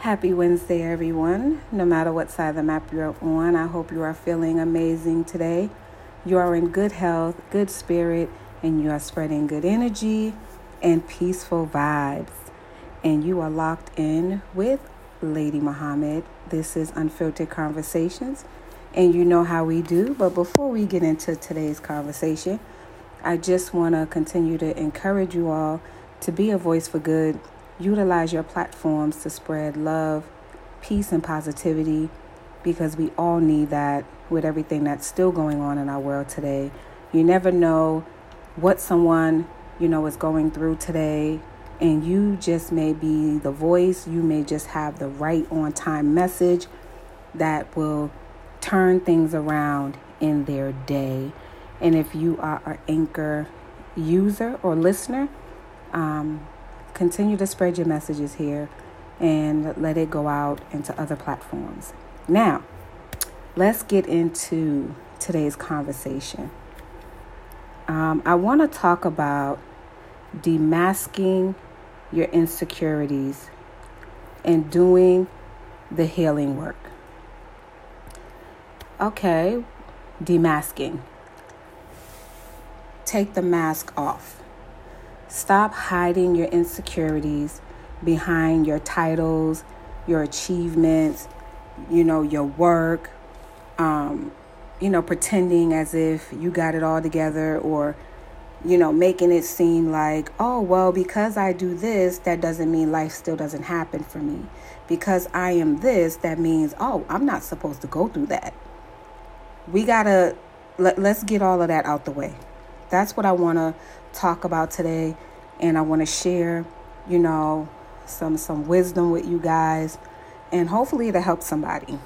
Happy Wednesday, everyone. No matter what side of the map you're on, I hope you are feeling amazing today. You are in good health, good spirit, and you are spreading good energy and peaceful vibes. And you are locked in with Lady Muhammad. This is Unfiltered Conversations, and you know how we do. But before we get into today's conversation, I just want to continue to encourage you all to be a voice for good Utilize your platforms to spread love, peace, and positivity because we all need that with everything that's still going on in our world today. You never know what someone, you know, is going through today, and you just may be the voice, you may just have the right on time message that will turn things around in their day. And if you are an anchor user or listener, um, continue to spread your messages here and let it go out into other platforms. Now, let's get into today's conversation. Um, I want to talk about demasking your insecurities and doing the healing work. Okay, demasking. Take the mask off. Stop hiding your insecurities behind your titles, your achievements, you know, your work, um, you know, pretending as if you got it all together or, you know, making it seem like, oh, well, because I do this, that doesn't mean life still doesn't happen for me. Because I am this, that means, oh, I'm not supposed to go through that. We got to, let, let's get all of that out the way. That's what I want to talk about today and I want to share, you know, some some wisdom with you guys and hopefully it'll help somebody.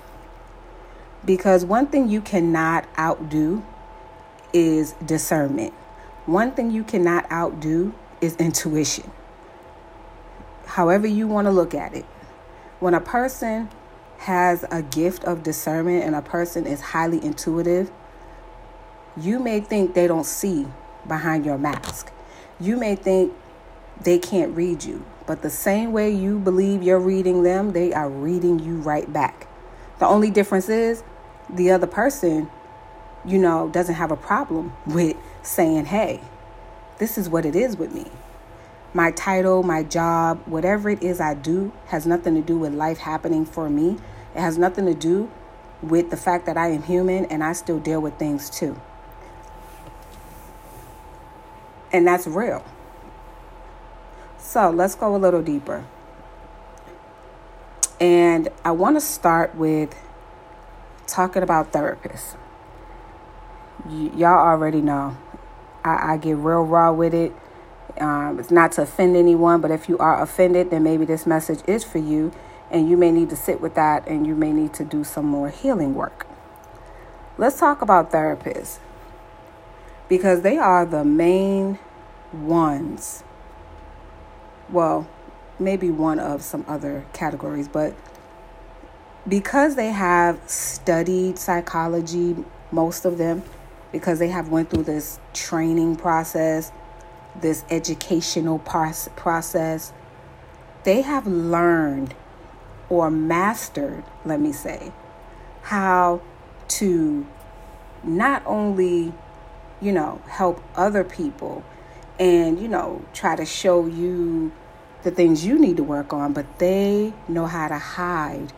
Because one thing you cannot outdo is discernment. One thing you cannot outdo is intuition. However you want to look at it. When a person has a gift of discernment and a person is highly intuitive, you may think they don't see behind your mask. You may think they can't read you. But the same way you believe you're reading them, they are reading you right back. The only difference is the other person, you know, doesn't have a problem with saying, hey, this is what it is with me. My title, my job, whatever it is I do, has nothing to do with life happening for me. It has nothing to do with the fact that I am human and I still deal with things too. And that's real. So let's go a little deeper. And I want to start with talking about therapists. Y- y'all already know I-, I get real raw with it. Um, it's not to offend anyone, but if you are offended, then maybe this message is for you, and you may need to sit with that and you may need to do some more healing work. Let's talk about therapists because they are the main ones. Well, maybe one of some other categories, but because they have studied psychology, most of them, because they have went through this training process, this educational process, they have learned or mastered, let me say, how to not only, you know, help other people and, you know, try to show you the things you need to work on, but they know how to hide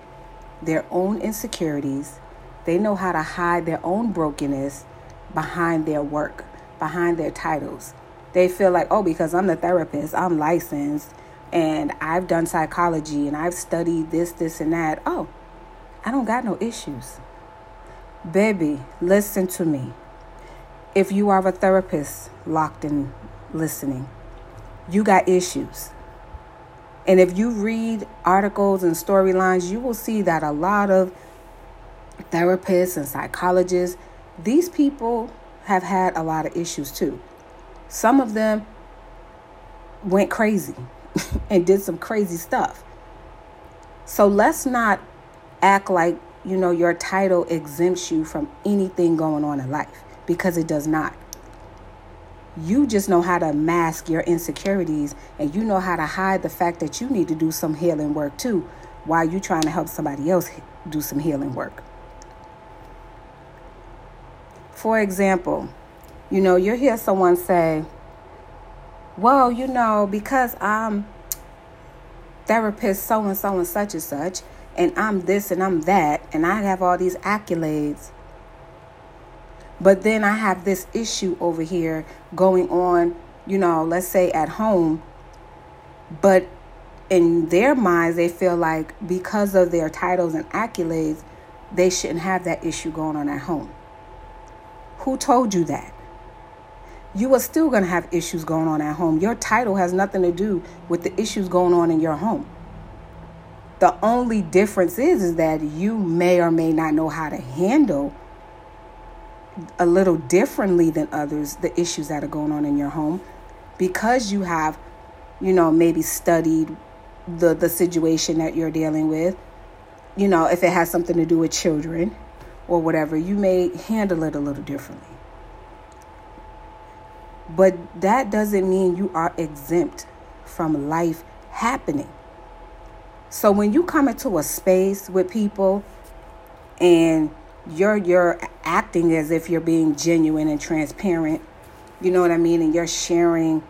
their own insecurities. They know how to hide their own brokenness behind their work, behind their titles. They feel like, oh, because I'm the therapist, I'm licensed, and I've done psychology and I've studied this, this, and that. Oh, I don't got no issues. Baby, listen to me. If you are a therapist locked in listening. You got issues. And if you read articles and storylines, you will see that a lot of therapists and psychologists, these people have had a lot of issues too. Some of them went crazy and did some crazy stuff. So let's not act like, you know, your title exempts you from anything going on in life because it does not. You just know how to mask your insecurities and you know how to hide the fact that you need to do some healing work too. while you're trying to help somebody else do some healing work. For example, you know, you hear someone say, well, you know, because I'm therapist so and so and such and such, and I'm this and I'm that, and I have all these accolades. But then I have this issue over here going on, you know, let's say at home. But in their minds, they feel like because of their titles and accolades, they shouldn't have that issue going on at home. Who told you that? You are still going to have issues going on at home. Your title has nothing to do with the issues going on in your home. The only difference is, is that you may or may not know how to handle a little differently than others the issues that are going on in your home because you have you know maybe studied the the situation that you're dealing with. You know if it has something to do with children or whatever you may handle it a little differently. But that doesn't mean you are exempt from life happening. So when you come into a space with people and you're you're acting as if you're being genuine and transparent you know what i mean and you're sharing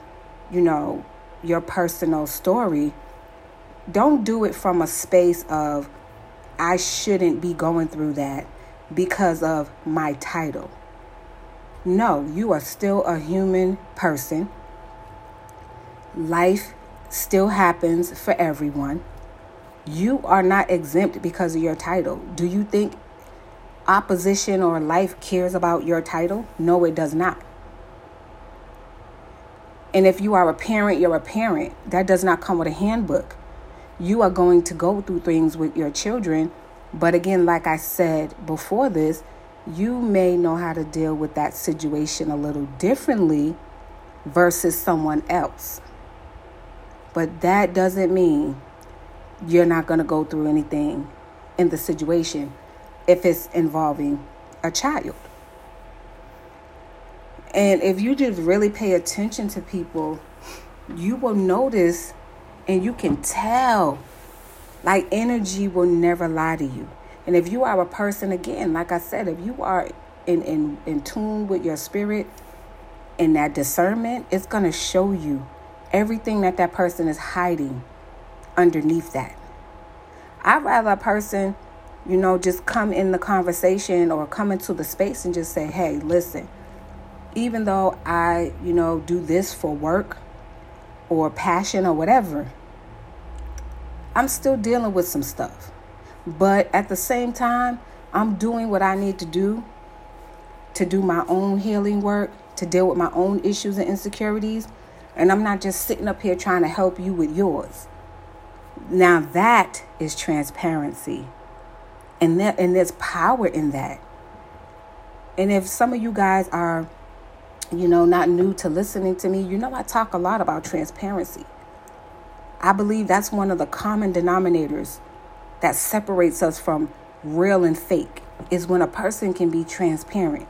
you know your personal story don't do it from a space of i shouldn't be going through that because of my title. No you are still a human person. Life still happens for everyone. You are not exempt because of your title. Do you think opposition or life cares about your title? No, it does not. And if you are a parent, you're a parent. That does not come with a handbook. You are going to go through things with your children. But again, like I said before this, you may know how to deal with that situation a little differently versus someone else. But that doesn't mean you're not going to go through anything in the situation if it's involving a child. And if you just really pay attention to people, you will notice and you can tell like energy will never lie to you. And if you are a person again, like I said, if you are in in, in tune with your spirit and that discernment, it's going to show you everything that that person is hiding underneath that. I'd rather a person you know, just come in the conversation or come into the space and just say, hey, listen, even though I, you know, do this for work or passion or whatever, I'm still dealing with some stuff. But at the same time, I'm doing what I need to do to do my own healing work, to deal with my own issues and insecurities. And I'm not just sitting up here trying to help you with yours. Now, that is transparency. And that and there's power in that. And if some of you guys are, you know, not new to listening to me, you know I talk a lot about transparency. I believe that's one of the common denominators that separates us from real and fake is when a person can be transparent.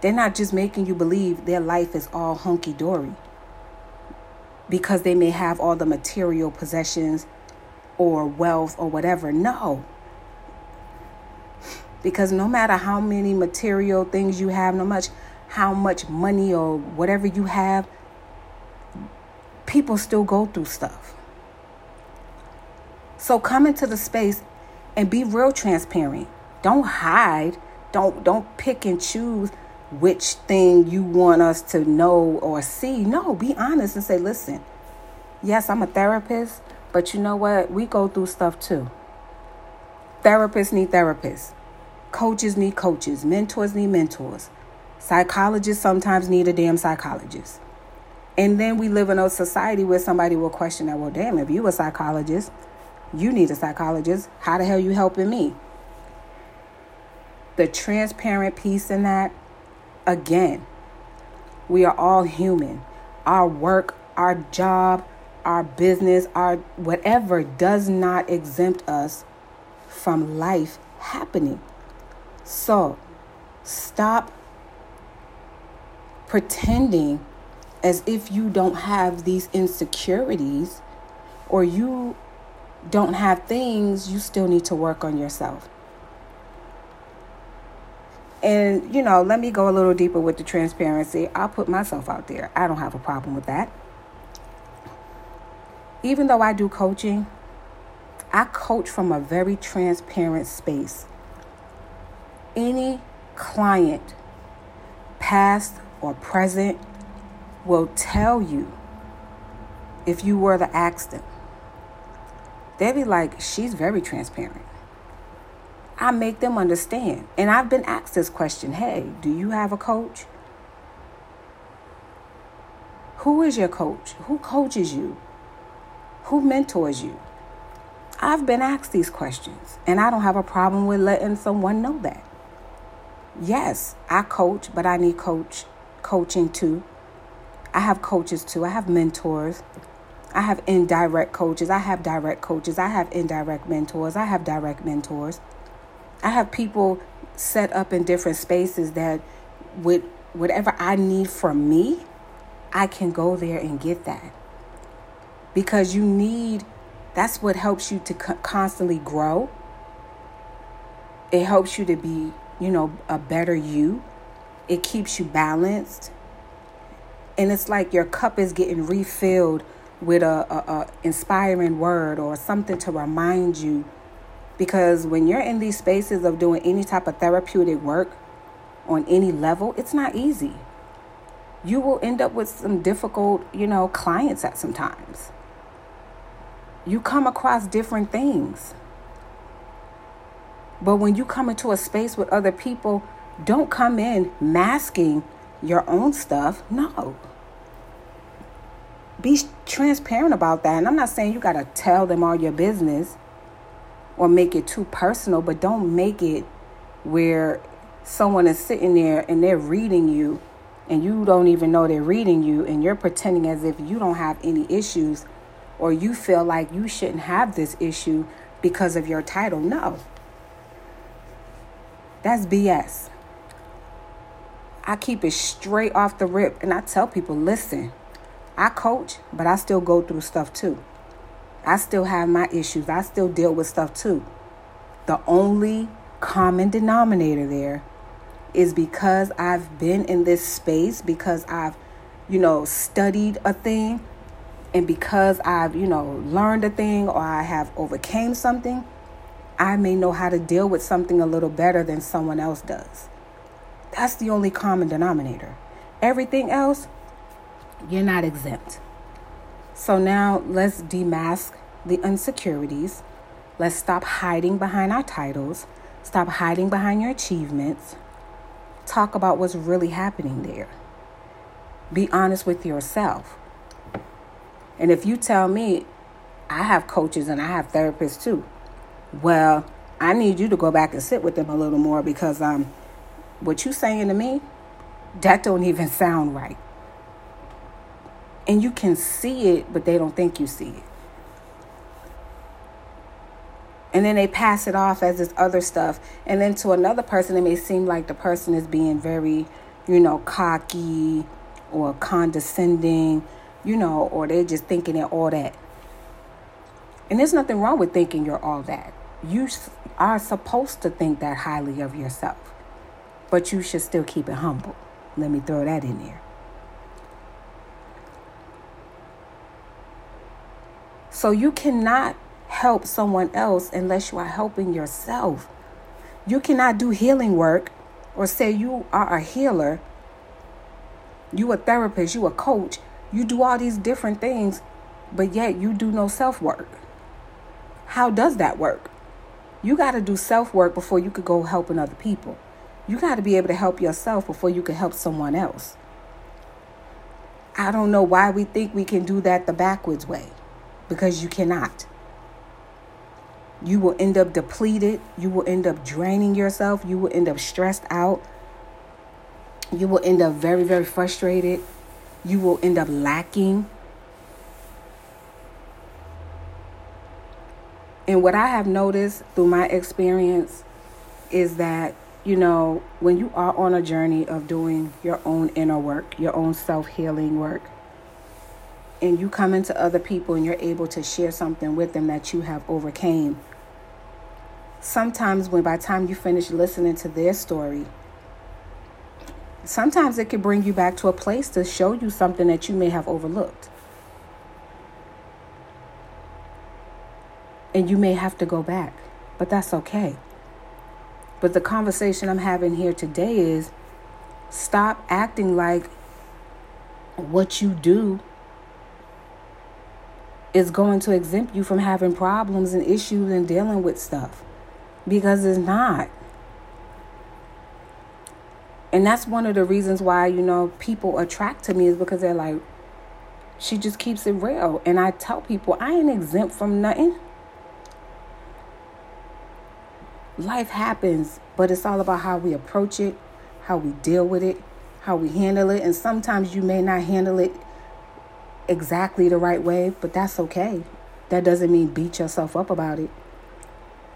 They're not just making you believe their life is all hunky dory because they may have all the material possessions or wealth or whatever. No, because no matter how many material things you have, no much how much money or whatever you have, people still go through stuff. So come into the space and be real transparent. Don't hide. Don't don't pick and choose which thing you want us to know or see. No, be honest and say, "Listen, yes, I'm a therapist, but you know what? We go through stuff too. Therapists need therapists. Coaches need coaches, mentors need mentors. Psychologists sometimes need a damn psychologist. And then we live in a society where somebody will question that, well, damn, if you a psychologist, you need a psychologist. How the hell you helping me? The transparent piece in that, again, we are all human. Our work, our job, our business, our whatever does not exempt us from life happening. So stop pretending as if you don't have these insecurities or you don't have things, you still need to work on yourself. And, you know, let me go a little deeper with the transparency. I'll put myself out there. I don't have a problem with that. Even though I do coaching, I coach from a very transparent space. Any client, past or present, will tell you if you were to ask them. They'd be like, she's very transparent. I make them understand. And I've been asked this question hey, do you have a coach? Who is your coach? Who coaches you? Who mentors you? I've been asked these questions, and I don't have a problem with letting someone know that. Yes, I coach, but I need coach coaching too. I have coaches too. I have mentors. I have indirect coaches. I have direct coaches. I have indirect mentors. I have direct mentors. I have people set up in different spaces that with whatever I need from me, I can go there and get that. Because you need that's what helps you to constantly grow. It helps you to be, you know, a better you. It keeps you balanced. And it's like your cup is getting refilled with a, a, a inspiring word or something to remind you because when you're in these spaces of doing any type of therapeutic work on any level, it's not easy. You will end up with some difficult, you know, clients at some times. You come across different things. But when you come into a space with other people, don't come in masking your own stuff. No. Be transparent about that. And I'm not saying you got to tell them all your business or make it too personal, but don't make it where someone is sitting there and they're reading you and you don't even know they're reading you and you're pretending as if you don't have any issues or you feel like you shouldn't have this issue because of your title. No. That's BS. I keep it straight off the rip and I tell people listen, I coach, but I still go through stuff too. I still have my issues. I still deal with stuff too. The only common denominator there is because I've been in this space, because I've, you know, studied a thing, and because I've, you know, learned a thing or I have overcame something, I may know how to deal with something a little better than someone else does. That's the only common denominator. Everything else, you're not exempt. So now let's demask the insecurities. Let's stop hiding behind our titles. Stop hiding behind your achievements. Talk about what's really happening there. Be honest with yourself. And if you tell me, I have coaches and I have therapists too, well, I need you to go back and sit with them a little more because um, what you saying to me, that don't even sound right and you can see it, but they don't think you see it. And then they pass it off as this other stuff. And then to another person, it may seem like the person is being very, you know, cocky or condescending, you know, or they're just thinking they're all that. And there's nothing wrong with thinking you're all that. You are supposed to think that highly of yourself, but you should still keep it humble. Let me throw that in there. So you cannot help someone else unless you are helping yourself. You cannot do healing work or say you are a healer, you a therapist, you a coach, you do all these different things, but yet you do no self work. How does that work? You got to do self work before you could go helping other people. You got to be able to help yourself before you can help someone else. I don't know why we think we can do that the backwards way because you cannot. You will end up depleted. You will end up draining yourself. You will end up stressed out. You will end up very, very frustrated. You will end up lacking. And what I have noticed through my experience is that, you know, when you are on a journey of doing your own inner work, your own self healing work, and you come into other people and you're able to share something with them that you have overcame sometimes when by time you finish listening to their story sometimes it can bring you back to a place to show you something that you may have overlooked and you may have to go back but that's okay but the conversation i'm having here today is stop acting like what you do is going to exempt you from having problems and issues and dealing with stuff because it's not. And that's one of the reasons why, you know, people attract to me is because they're like, she just keeps it real. And I tell people, I ain't exempt from nothing. Life happens, but it's all about how we approach it, how we deal with it, how we handle it. And sometimes you may not handle it exactly the right way, but that's okay. That doesn't mean beat yourself up about it.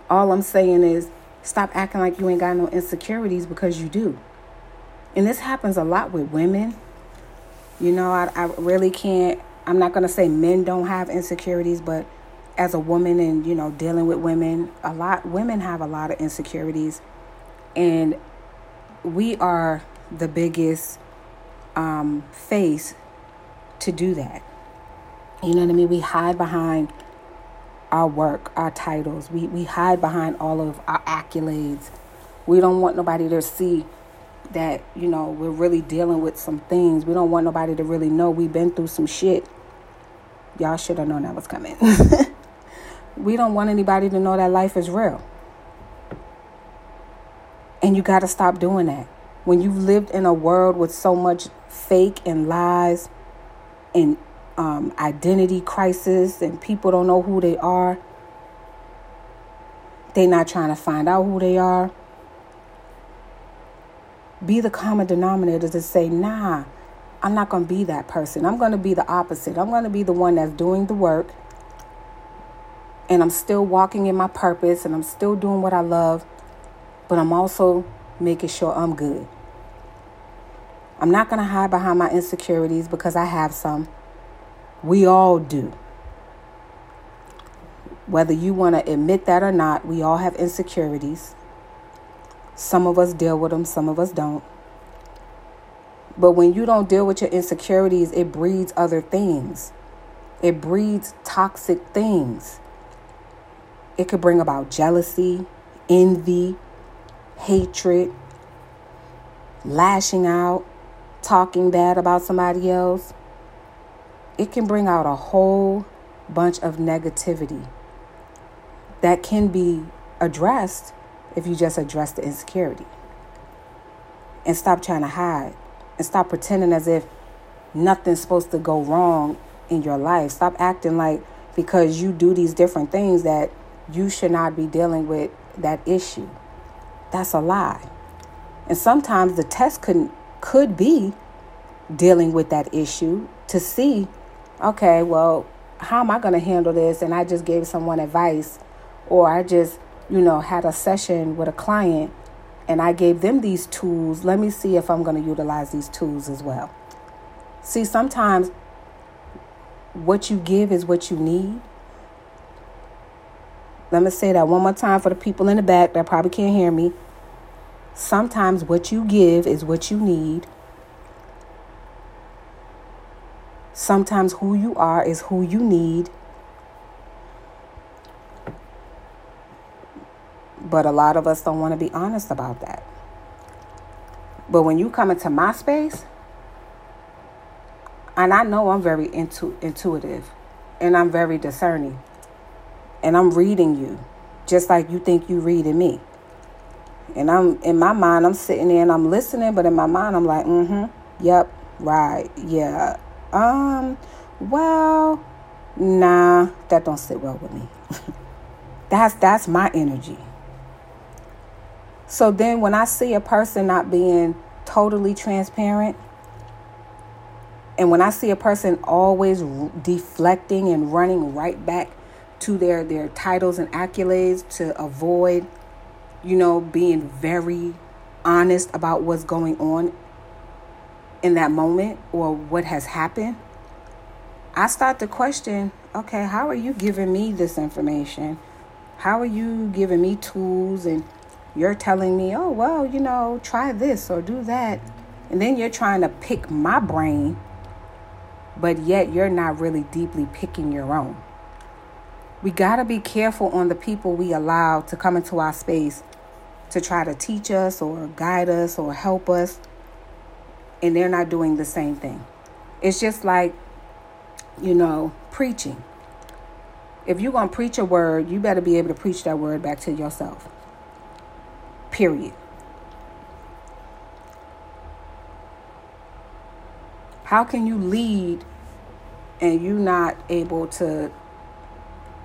All I'm saying is stop acting like you ain't got no insecurities because you do. And this happens a lot with women. You know, I, I really can't, I'm not going to say men don't have insecurities, but as a woman and, you know, dealing with women, a lot, women have a lot of insecurities. And we are the biggest um, face to do that. You know what I mean? We hide behind our work, our titles. We we hide behind all of our accolades. We don't want nobody to see that, you know, we're really dealing with some things. We don't want nobody to really know we've been through some shit. Y'all should have known that was coming. we don't want anybody to know that life is real. And you got to stop doing that. When you've lived in a world with so much fake and lies and um, identity crisis and people don't know who they are. They're not trying to find out who they are. Be the common denominator to say, nah, I'm not going to be that person. I'm going to be the opposite. I'm going to be the one that's doing the work. And I'm still walking in my purpose and I'm still doing what I love. But I'm also making sure I'm good. I'm not going to hide behind my insecurities because I have some. We all do. Whether you want to admit that or not, we all have insecurities. Some of us deal with them, some of us don't. But when you don't deal with your insecurities, it breeds other things. It breeds toxic things. It could bring about jealousy, envy, hatred, lashing out, talking bad about somebody else, it can bring out a whole bunch of negativity that can be addressed if you just address the insecurity. And stop trying to hide. And stop pretending as if nothing's supposed to go wrong in your life. Stop acting like because you do these different things that you should not be dealing with that issue. That's a lie. And sometimes the test could could be dealing with that issue to see, okay, well, how am I going to handle this? And I just gave someone advice, or I just, you know, had a session with a client and I gave them these tools. Let me see if I'm going to utilize these tools as well. See, sometimes what you give is what you need. Let me say that one more time for the people in the back that probably can't hear me. Sometimes what you give is what you need. Sometimes who you are is who you need. But a lot of us don't want to be honest about that. But when you come into my space, and I know I'm very intu- intuitive and I'm very discerning, and I'm reading you just like you think you reading me. And I'm in my mind, I'm sitting there and I'm listening, but in my mind, I'm like, mm hmm, yep, right, yeah. Um, well, nah, that don't sit well with me. that's that's my energy. So then when I see a person not being totally transparent, and when I see a person always deflecting and running right back to their their titles and accolades to avoid you know, being very honest about what's going on in that moment or what has happened, I start to question okay, how are you giving me this information? How are you giving me tools and you're telling me, oh, well, you know, try this or do that. And then you're trying to pick my brain, but yet you're not really deeply picking your own. We got to be careful on the people we allow to come into our space to try to teach us or guide us or help us, and they're not doing the same thing. It's just like, you know, preaching. If you're going to preach a word, you better be able to preach that word back to yourself. Period. How can you lead and you not able to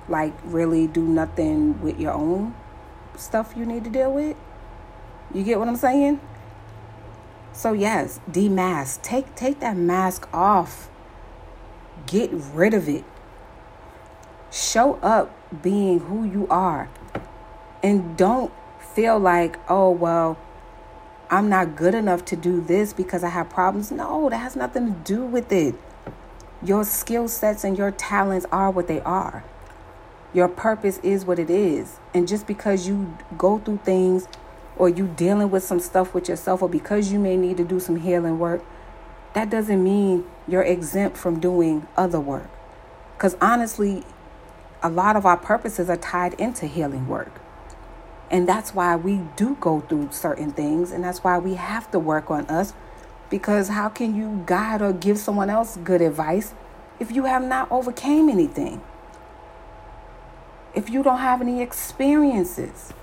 like really do nothing with your own stuff you need to deal with? You get what I'm saying? So yes, demask. Take take that mask off. Get rid of it. Show up being who you are. And don't feel like, oh, well, I'm not good enough to do this because I have problems. No, that has nothing to do with it. Your skill sets and your talents are what they are. Your purpose is what it is. And just because you go through things or you dealing with some stuff with yourself or because you may need to do some healing work, that doesn't mean you're exempt from doing other work. Because honestly, a lot of our purposes are tied into healing work. And that's why we do go through certain things. And that's why we have to work on us. Because how can you guide or give someone else good advice if you have not overcame anything? If you don't have any experiences?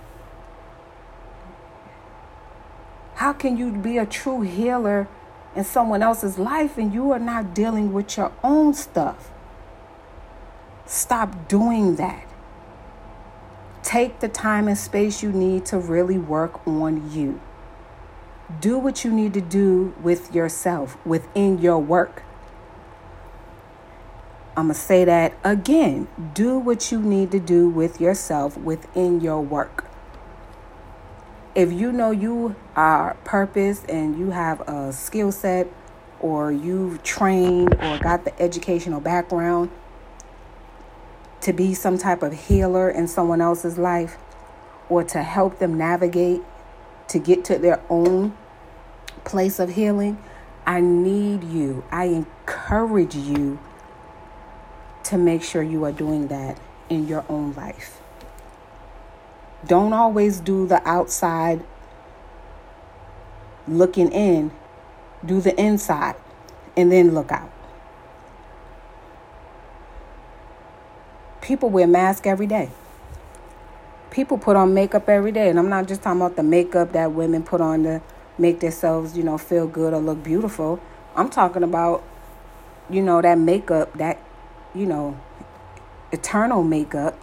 How can you be a true healer in someone else's life and you are not dealing with your own stuff? Stop doing that. Take the time and space you need to really work on you. Do what you need to do with yourself, within your work. I'm going to say that again. Do what you need to do with yourself within your work. If you know you are purpose and you have a skill set or you've trained or got the educational background to be some type of healer in someone else's life or to help them navigate to get to their own place of healing, I need you. I encourage you to make sure you are doing that in your own life. Don't always do the outside looking in, do the inside and then look out. people wear masks every day. People put on makeup every day. And I'm not just talking about the makeup that women put on to make themselves, you know, feel good or look beautiful. I'm talking about, you know, that makeup, that, you know, eternal makeup,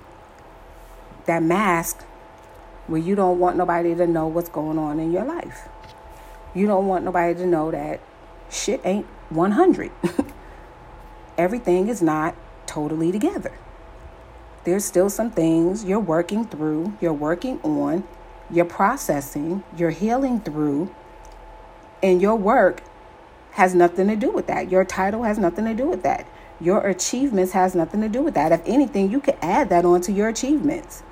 that mask where you don't want nobody to know what's going on in your life. You don't want nobody to know that shit ain't 100. Everything is not totally together there's still some things you're working through, you're working on, you're processing, you're healing through, and your work has nothing to do with that. Your title has nothing to do with that. Your achievements has nothing to do with that. If anything, you can add that onto your achievements.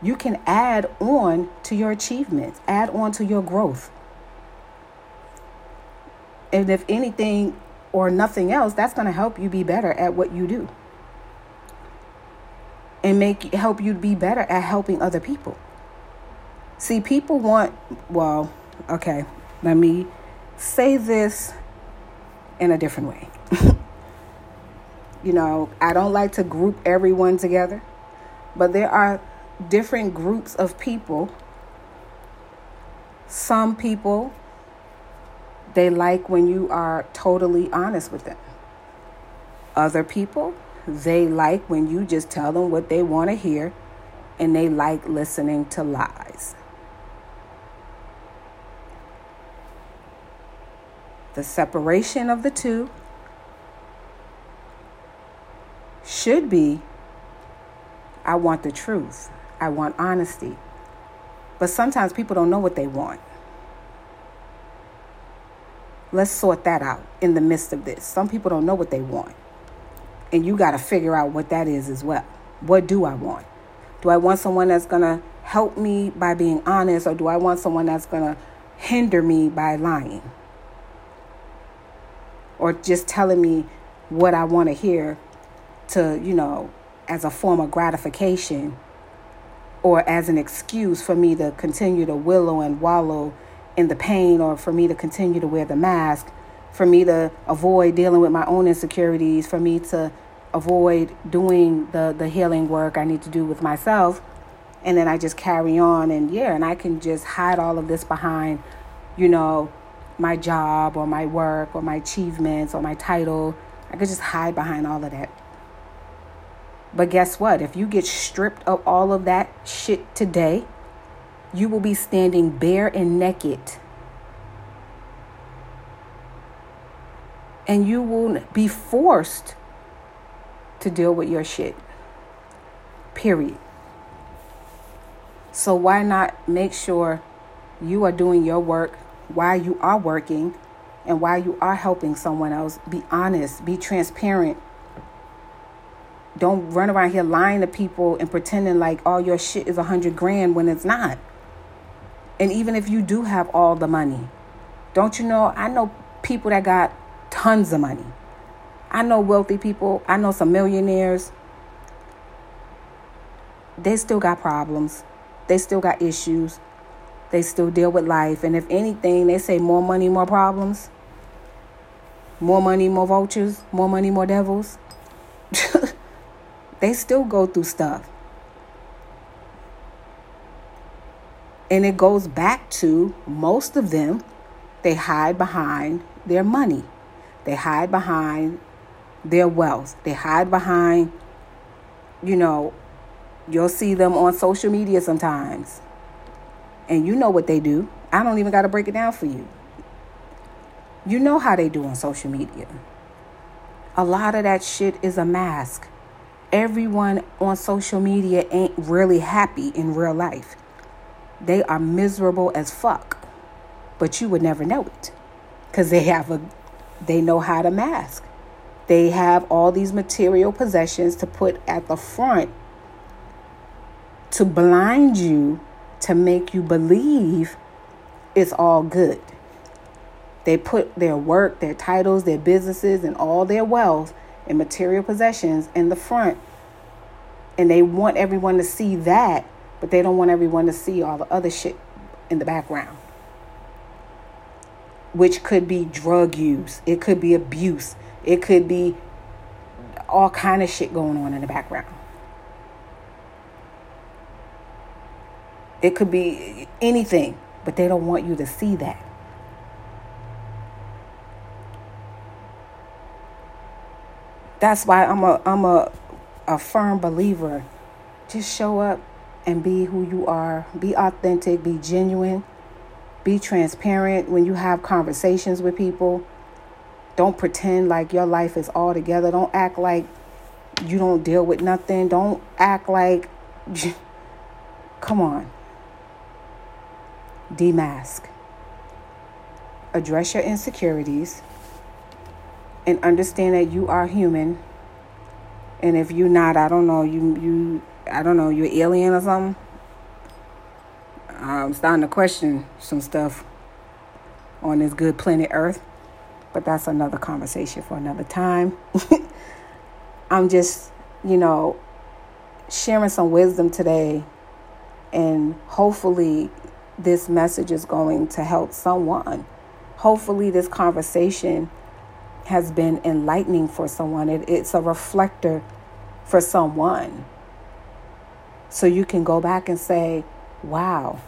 You can add on to your achievements, add on to your growth. And if anything, or nothing else, that's going to help you be better at what you do. And make help you be better at helping other people. See, people want, well, okay, let me say this in a different way. you know, I don't like to group everyone together, but there are different groups of people. Some people they like when you are totally honest with them. Other people, they like when you just tell them what they want to hear and they like listening to lies. The separation of the two should be I want the truth, I want honesty. But sometimes people don't know what they want. Let's sort that out in the midst of this. Some people don't know what they want. And you got to figure out what that is as well. What do I want? Do I want someone that's going to help me by being honest, or do I want someone that's going to hinder me by lying? Or just telling me what I want to hear to, you know, as a form of gratification or as an excuse for me to continue to willow and wallow in the pain or for me to continue to wear the mask, for me to avoid dealing with my own insecurities, for me to avoid doing the, the healing work I need to do with myself. And then I just carry on and yeah, and I can just hide all of this behind, you know, my job or my work or my achievements or my title. I could just hide behind all of that. But guess what? If you get stripped of all of that shit today, you will be standing bare and naked. And you will be forced to deal with your shit. Period. So, why not make sure you are doing your work while you are working and why you are helping someone else? Be honest, be transparent. Don't run around here lying to people and pretending like all your shit is a hundred grand when it's not. And even if you do have all the money, don't you know? I know people that got tons of money. I know wealthy people. I know some millionaires. They still got problems. They still got issues. They still deal with life. And if anything, they say more money, more problems. More money, more vultures. More money, more devils. they still go through stuff. And it goes back to most of them, they hide behind their money. They hide behind their wealth. They hide behind, you know, you'll see them on social media sometimes. And you know what they do. I don't even got to break it down for you. You know how they do on social media. A lot of that shit is a mask. Everyone on social media ain't really happy in real life. They are miserable as fuck. But you would never know it cuz they have a they know how to mask. They have all these material possessions to put at the front to blind you to make you believe it's all good. They put their work, their titles, their businesses, and all their wealth and material possessions in the front. And they want everyone to see that, but they don't want everyone to see all the other shit in the background. Which could be drug use, it could be abuse, it could be all kind of shit going on in the background. It could be anything, but they don't want you to see that. That's why I'm a I'm a a firm believer. Just show up and be who you are. Be authentic, be genuine, be transparent when you have conversations with people. Don't pretend like your life is all together. Don't act like you don't deal with nothing. Don't act like. Come on. Demask. Address your insecurities and understand that you are human. And if you're not, I don't know, you you I don't know, you're alien or something. I'm starting to question some stuff on this good planet Earth. But that's another conversation for another time. I'm just, you know, sharing some wisdom today. And hopefully, this message is going to help someone. Hopefully, this conversation has been enlightening for someone. It, it's a reflector for someone. So you can go back and say, wow,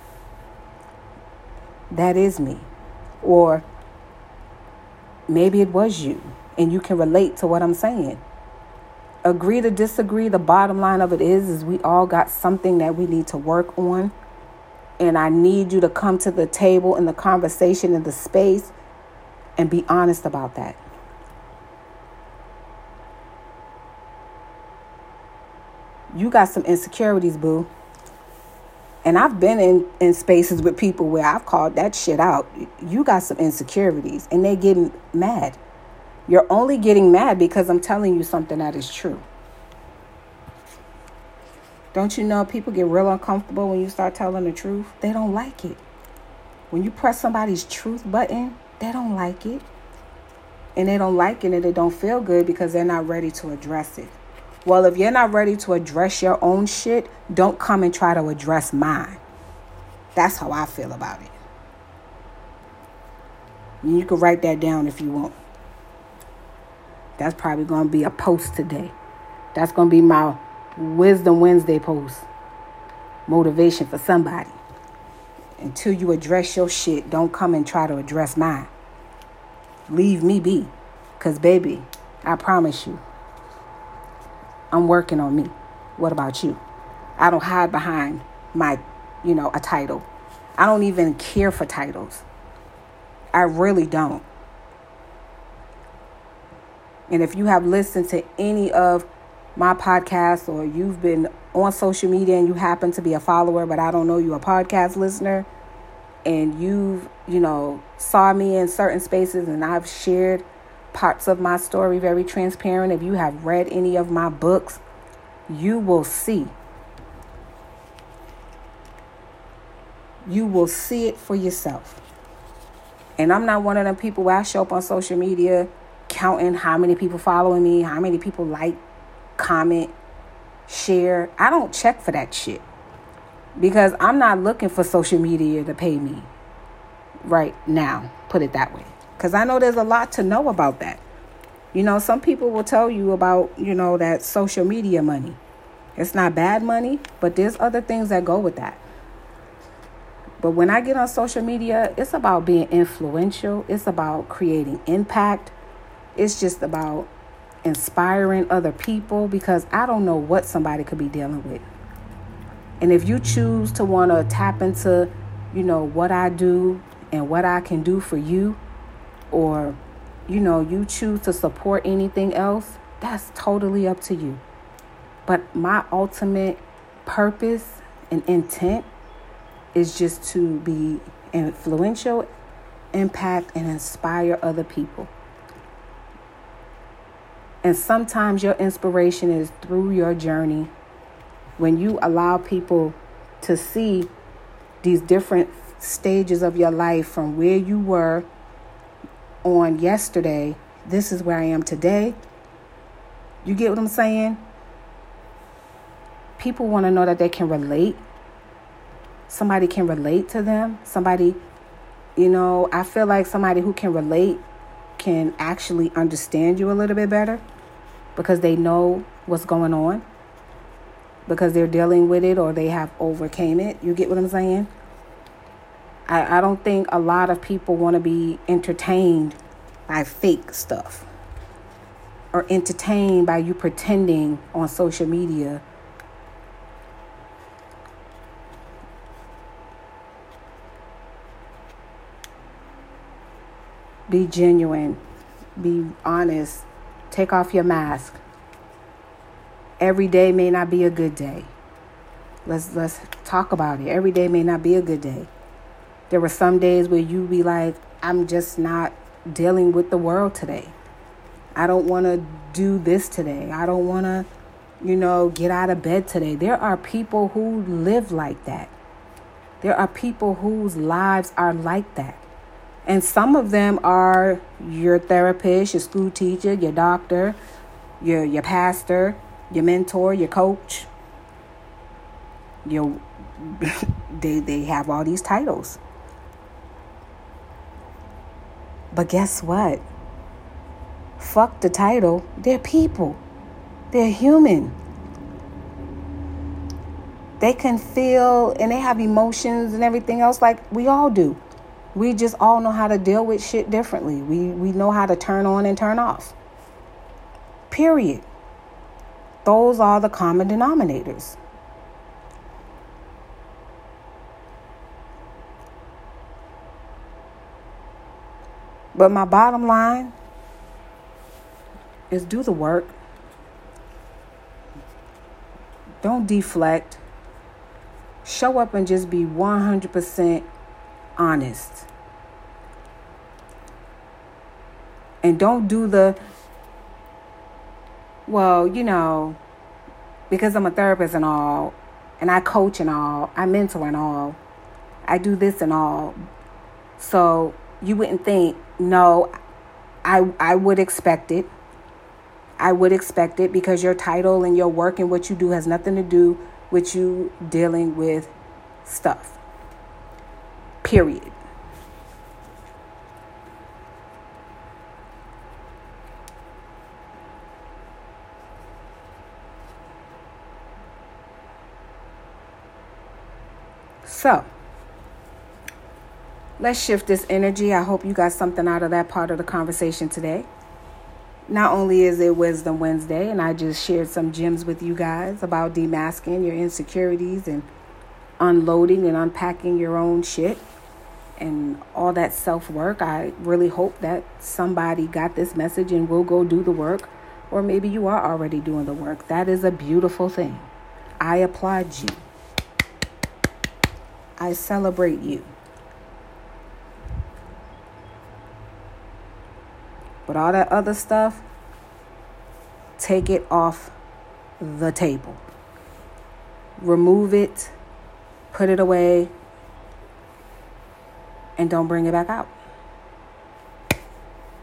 that is me. Or Maybe it was you, and you can relate to what I'm saying. Agree to disagree. The bottom line of it is, is we all got something that we need to work on. And I need you to come to the table in the conversation in the space and be honest about that. You got some insecurities, boo. And I've been in, in spaces with people where I've called that shit out. You got some insecurities and they getting mad. You're only getting mad because I'm telling you something that is true. Don't you know people get real uncomfortable when you start telling the truth? They don't like it. When you press somebody's truth button, they don't like it. And they don't like it and they don't feel good because they're not ready to address it. Well, if you're not ready to address your own shit, don't come and try to address mine. That's how I feel about it. You can write that down if you want. That's probably going to be a post today. That's going to be my Wisdom Wednesday post. Motivation for somebody. Until you address your shit, don't come and try to address mine. Leave me be. Because, baby, I promise you, I'm working on me. What about you? I don't hide behind my, you know, a title. I don't even care for titles. I really don't. And if you have listened to any of my podcast or you've been on social media and you happen to be a follower, but I don't know you a podcast listener, and you've, you know, saw me in certain spaces and I've shared parts of my story very transparent. If you have read any of my books, you will see. You will see it for yourself. And I'm not one of them people where I show up on social media counting how many people following me, how many people like, comment, share. I don't check for that shit because I'm not looking for social media to pay me right now, put it that way. Because I know there's a lot to know about that. You know, some people will tell you about, you know, that social media money. It's not bad money, but there's other things that go with that. But when I get on social media, it's about being influential, it's about creating impact, it's just about inspiring other people because I don't know what somebody could be dealing with. And if you choose to want to tap into, you know, what I do and what I can do for you, or, you know, you choose to support anything else, that's totally up to you. But my ultimate purpose and intent is just to be influential, impact, and inspire other people. And sometimes your inspiration is through your journey when you allow people to see these different stages of your life from where you were on yesterday, this is where I am today. You get what I'm saying? People want to know that they can relate. Somebody can relate to them. Somebody, you know, I feel like somebody who can relate can actually understand you a little bit better because they know what's going on because they're dealing with it or they have overcame it. You get what I'm saying? I, I don't think a lot of people want to be entertained by fake stuff or entertained by you pretending on social media. Be genuine, be honest, take off your mask. Every day may not be a good day. Let's let's talk about it. Every day may not be a good day. There were some days where you be like, I'm just not dealing with the world today. I don't want to do this today. I don't want to, you know, get out of bed today. There are people who live like that. There are people whose lives are like that. And some of them are your therapist, your school teacher, your doctor, your your pastor, your mentor, your coach. Your they they have all these titles. But guess what? Fuck the title. They're people. They're human. They can feel and they have emotions and everything else like we all do. We just all know how to deal with shit differently. We we know how to turn on and turn off. Period. Those are the common denominators. But my bottom line is do the work. Don't deflect. show up and just be 100% honest. And don't do the, well, you know, because I'm a therapist and all, and I coach and all, I mentor and all, I do this and all. So you wouldn't think, no, I I would expect it. I would expect it because your title and your work and what you do has nothing to do with you dealing with stuff. Period. So, let's shift this energy. I hope you got something out of that part of the conversation today. Not only is it Wisdom Wednesday, and I just shared some gems with you guys about demasking your insecurities and unloading and unpacking your own shit and all that self work. I really hope that somebody got this message and will go do the work, or maybe you are already doing the work. That is a beautiful thing. I applaud you. I celebrate you. But all that other stuff, take it off the table. Remove it, put it away, and don't bring it back out.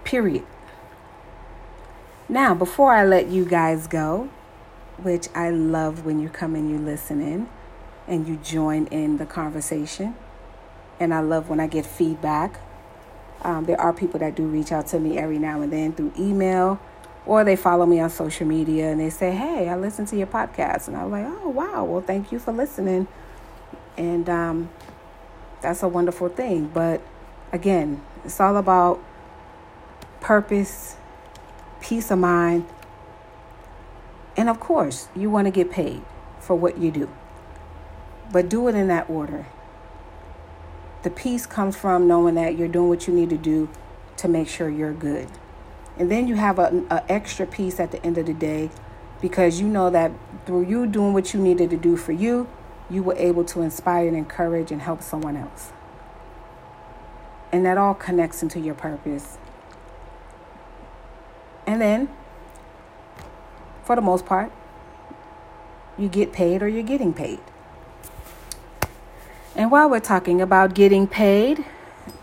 Period. Now, before I let you guys go, which I love when you come and you listen in, and you join in the conversation. And I love when I get feedback. Um, there are people that do reach out to me every now and then through email or they follow me on social media and they say, Hey, I listened to your podcast. And I'm like, Oh, wow. Well, thank you for listening. And um, that's a wonderful thing. But again, it's all about purpose, peace of mind. And of course, you want to get paid for what you do but do it in that order. The peace comes from knowing that you're doing what you need to do to make sure you're good. And then you have an extra piece at the end of the day because you know that through you doing what you needed to do for you, you were able to inspire and encourage and help someone else. And that all connects into your purpose. And then, for the most part, you get paid or you're getting paid. And while we're talking about getting paid,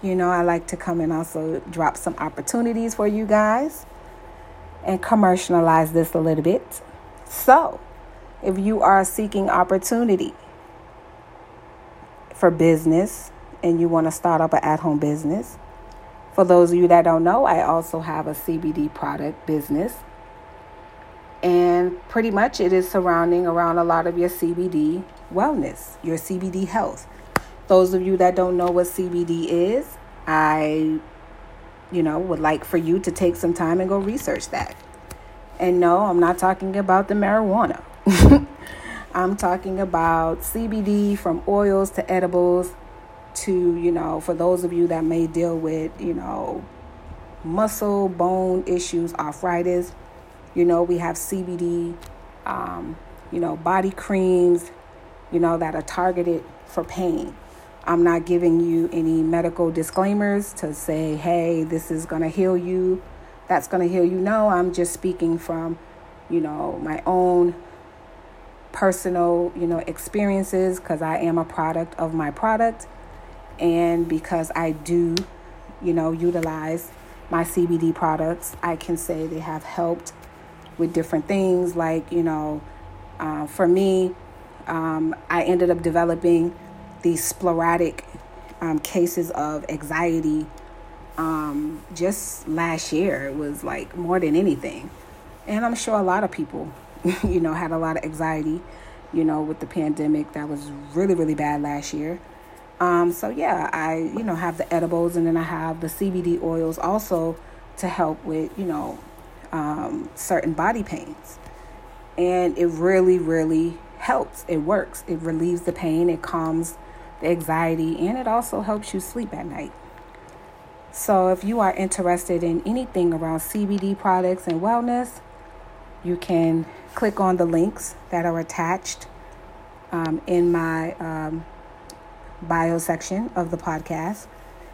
you know, I like to come and also drop some opportunities for you guys and commercialize this a little bit. So, if you are seeking opportunity for business and you want to start up an at home business, for those of you that don't know, I also have a CBD product business. And pretty much it is surrounding around a lot of your CBD wellness, your CBD health. Those of you that don't know what CBD is, I, you know, would like for you to take some time and go research that. And no, I'm not talking about the marijuana. I'm talking about CBD from oils to edibles to, you know, for those of you that may deal with, you know, muscle, bone issues, arthritis, you know, we have CBD, um, you know, body creams, you know, that are targeted for pain. I'm not giving you any medical disclaimers to say, hey, this is going to heal you, that's going to heal you. No, I'm just speaking from, you know, my own personal, you know, experiences because I am a product of my product and because I do, you know, utilize my CBD products, I can say they have helped with different things like, you know, uh, for me, um, I ended up developing these sporadic um, cases of anxiety um, just last year. It was like more than anything. And I'm sure a lot of people, you know, had a lot of anxiety, you know, with the pandemic that was really, really bad last year. Um, so yeah, I, you know, have the edibles and then I have the CBD oils also to help with, you know, um, certain body pains. And it really, really helps. It works. It relieves the pain. It calms the anxiety, and it also helps you sleep at night. So, if you are interested in anything around CBD products and wellness, you can click on the links that are attached um, in my um, bio section of the podcast.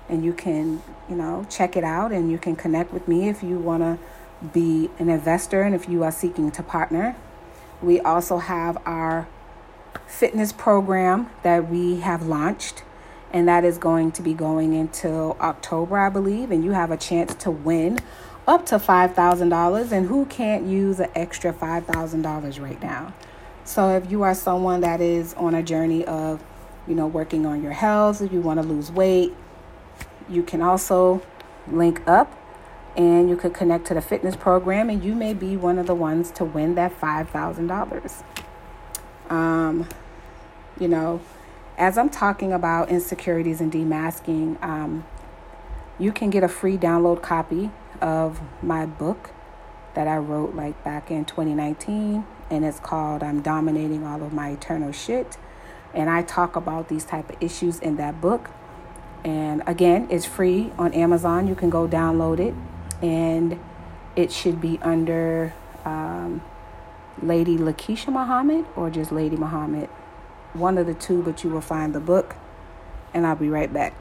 And you can, you know, check it out and you can connect with me if you want to be an investor and if you are seeking to partner. We also have our fitness program that we have launched, and that is going to be going until October, I believe. And you have a chance to win up to $5,000. And who can't use an extra $5,000 right now? So if you are someone that is on a journey of, you know, working on your health, if you want to lose weight, you can also link up and you could connect to the fitness program and you may be one of the ones to win that $5,000. Um, you know, as I'm talking about insecurities and demasking, um, you can get a free download copy of my book that I wrote like back in 2019 and it's called I'm dominating all of my eternal shit. And I talk about these type of issues in that book. And again it's free on Amazon. You can go download it. And it should be under um, Lady Lakeisha Muhammad or just Lady Muhammad. One of the two but you will find the book. And I'll be right back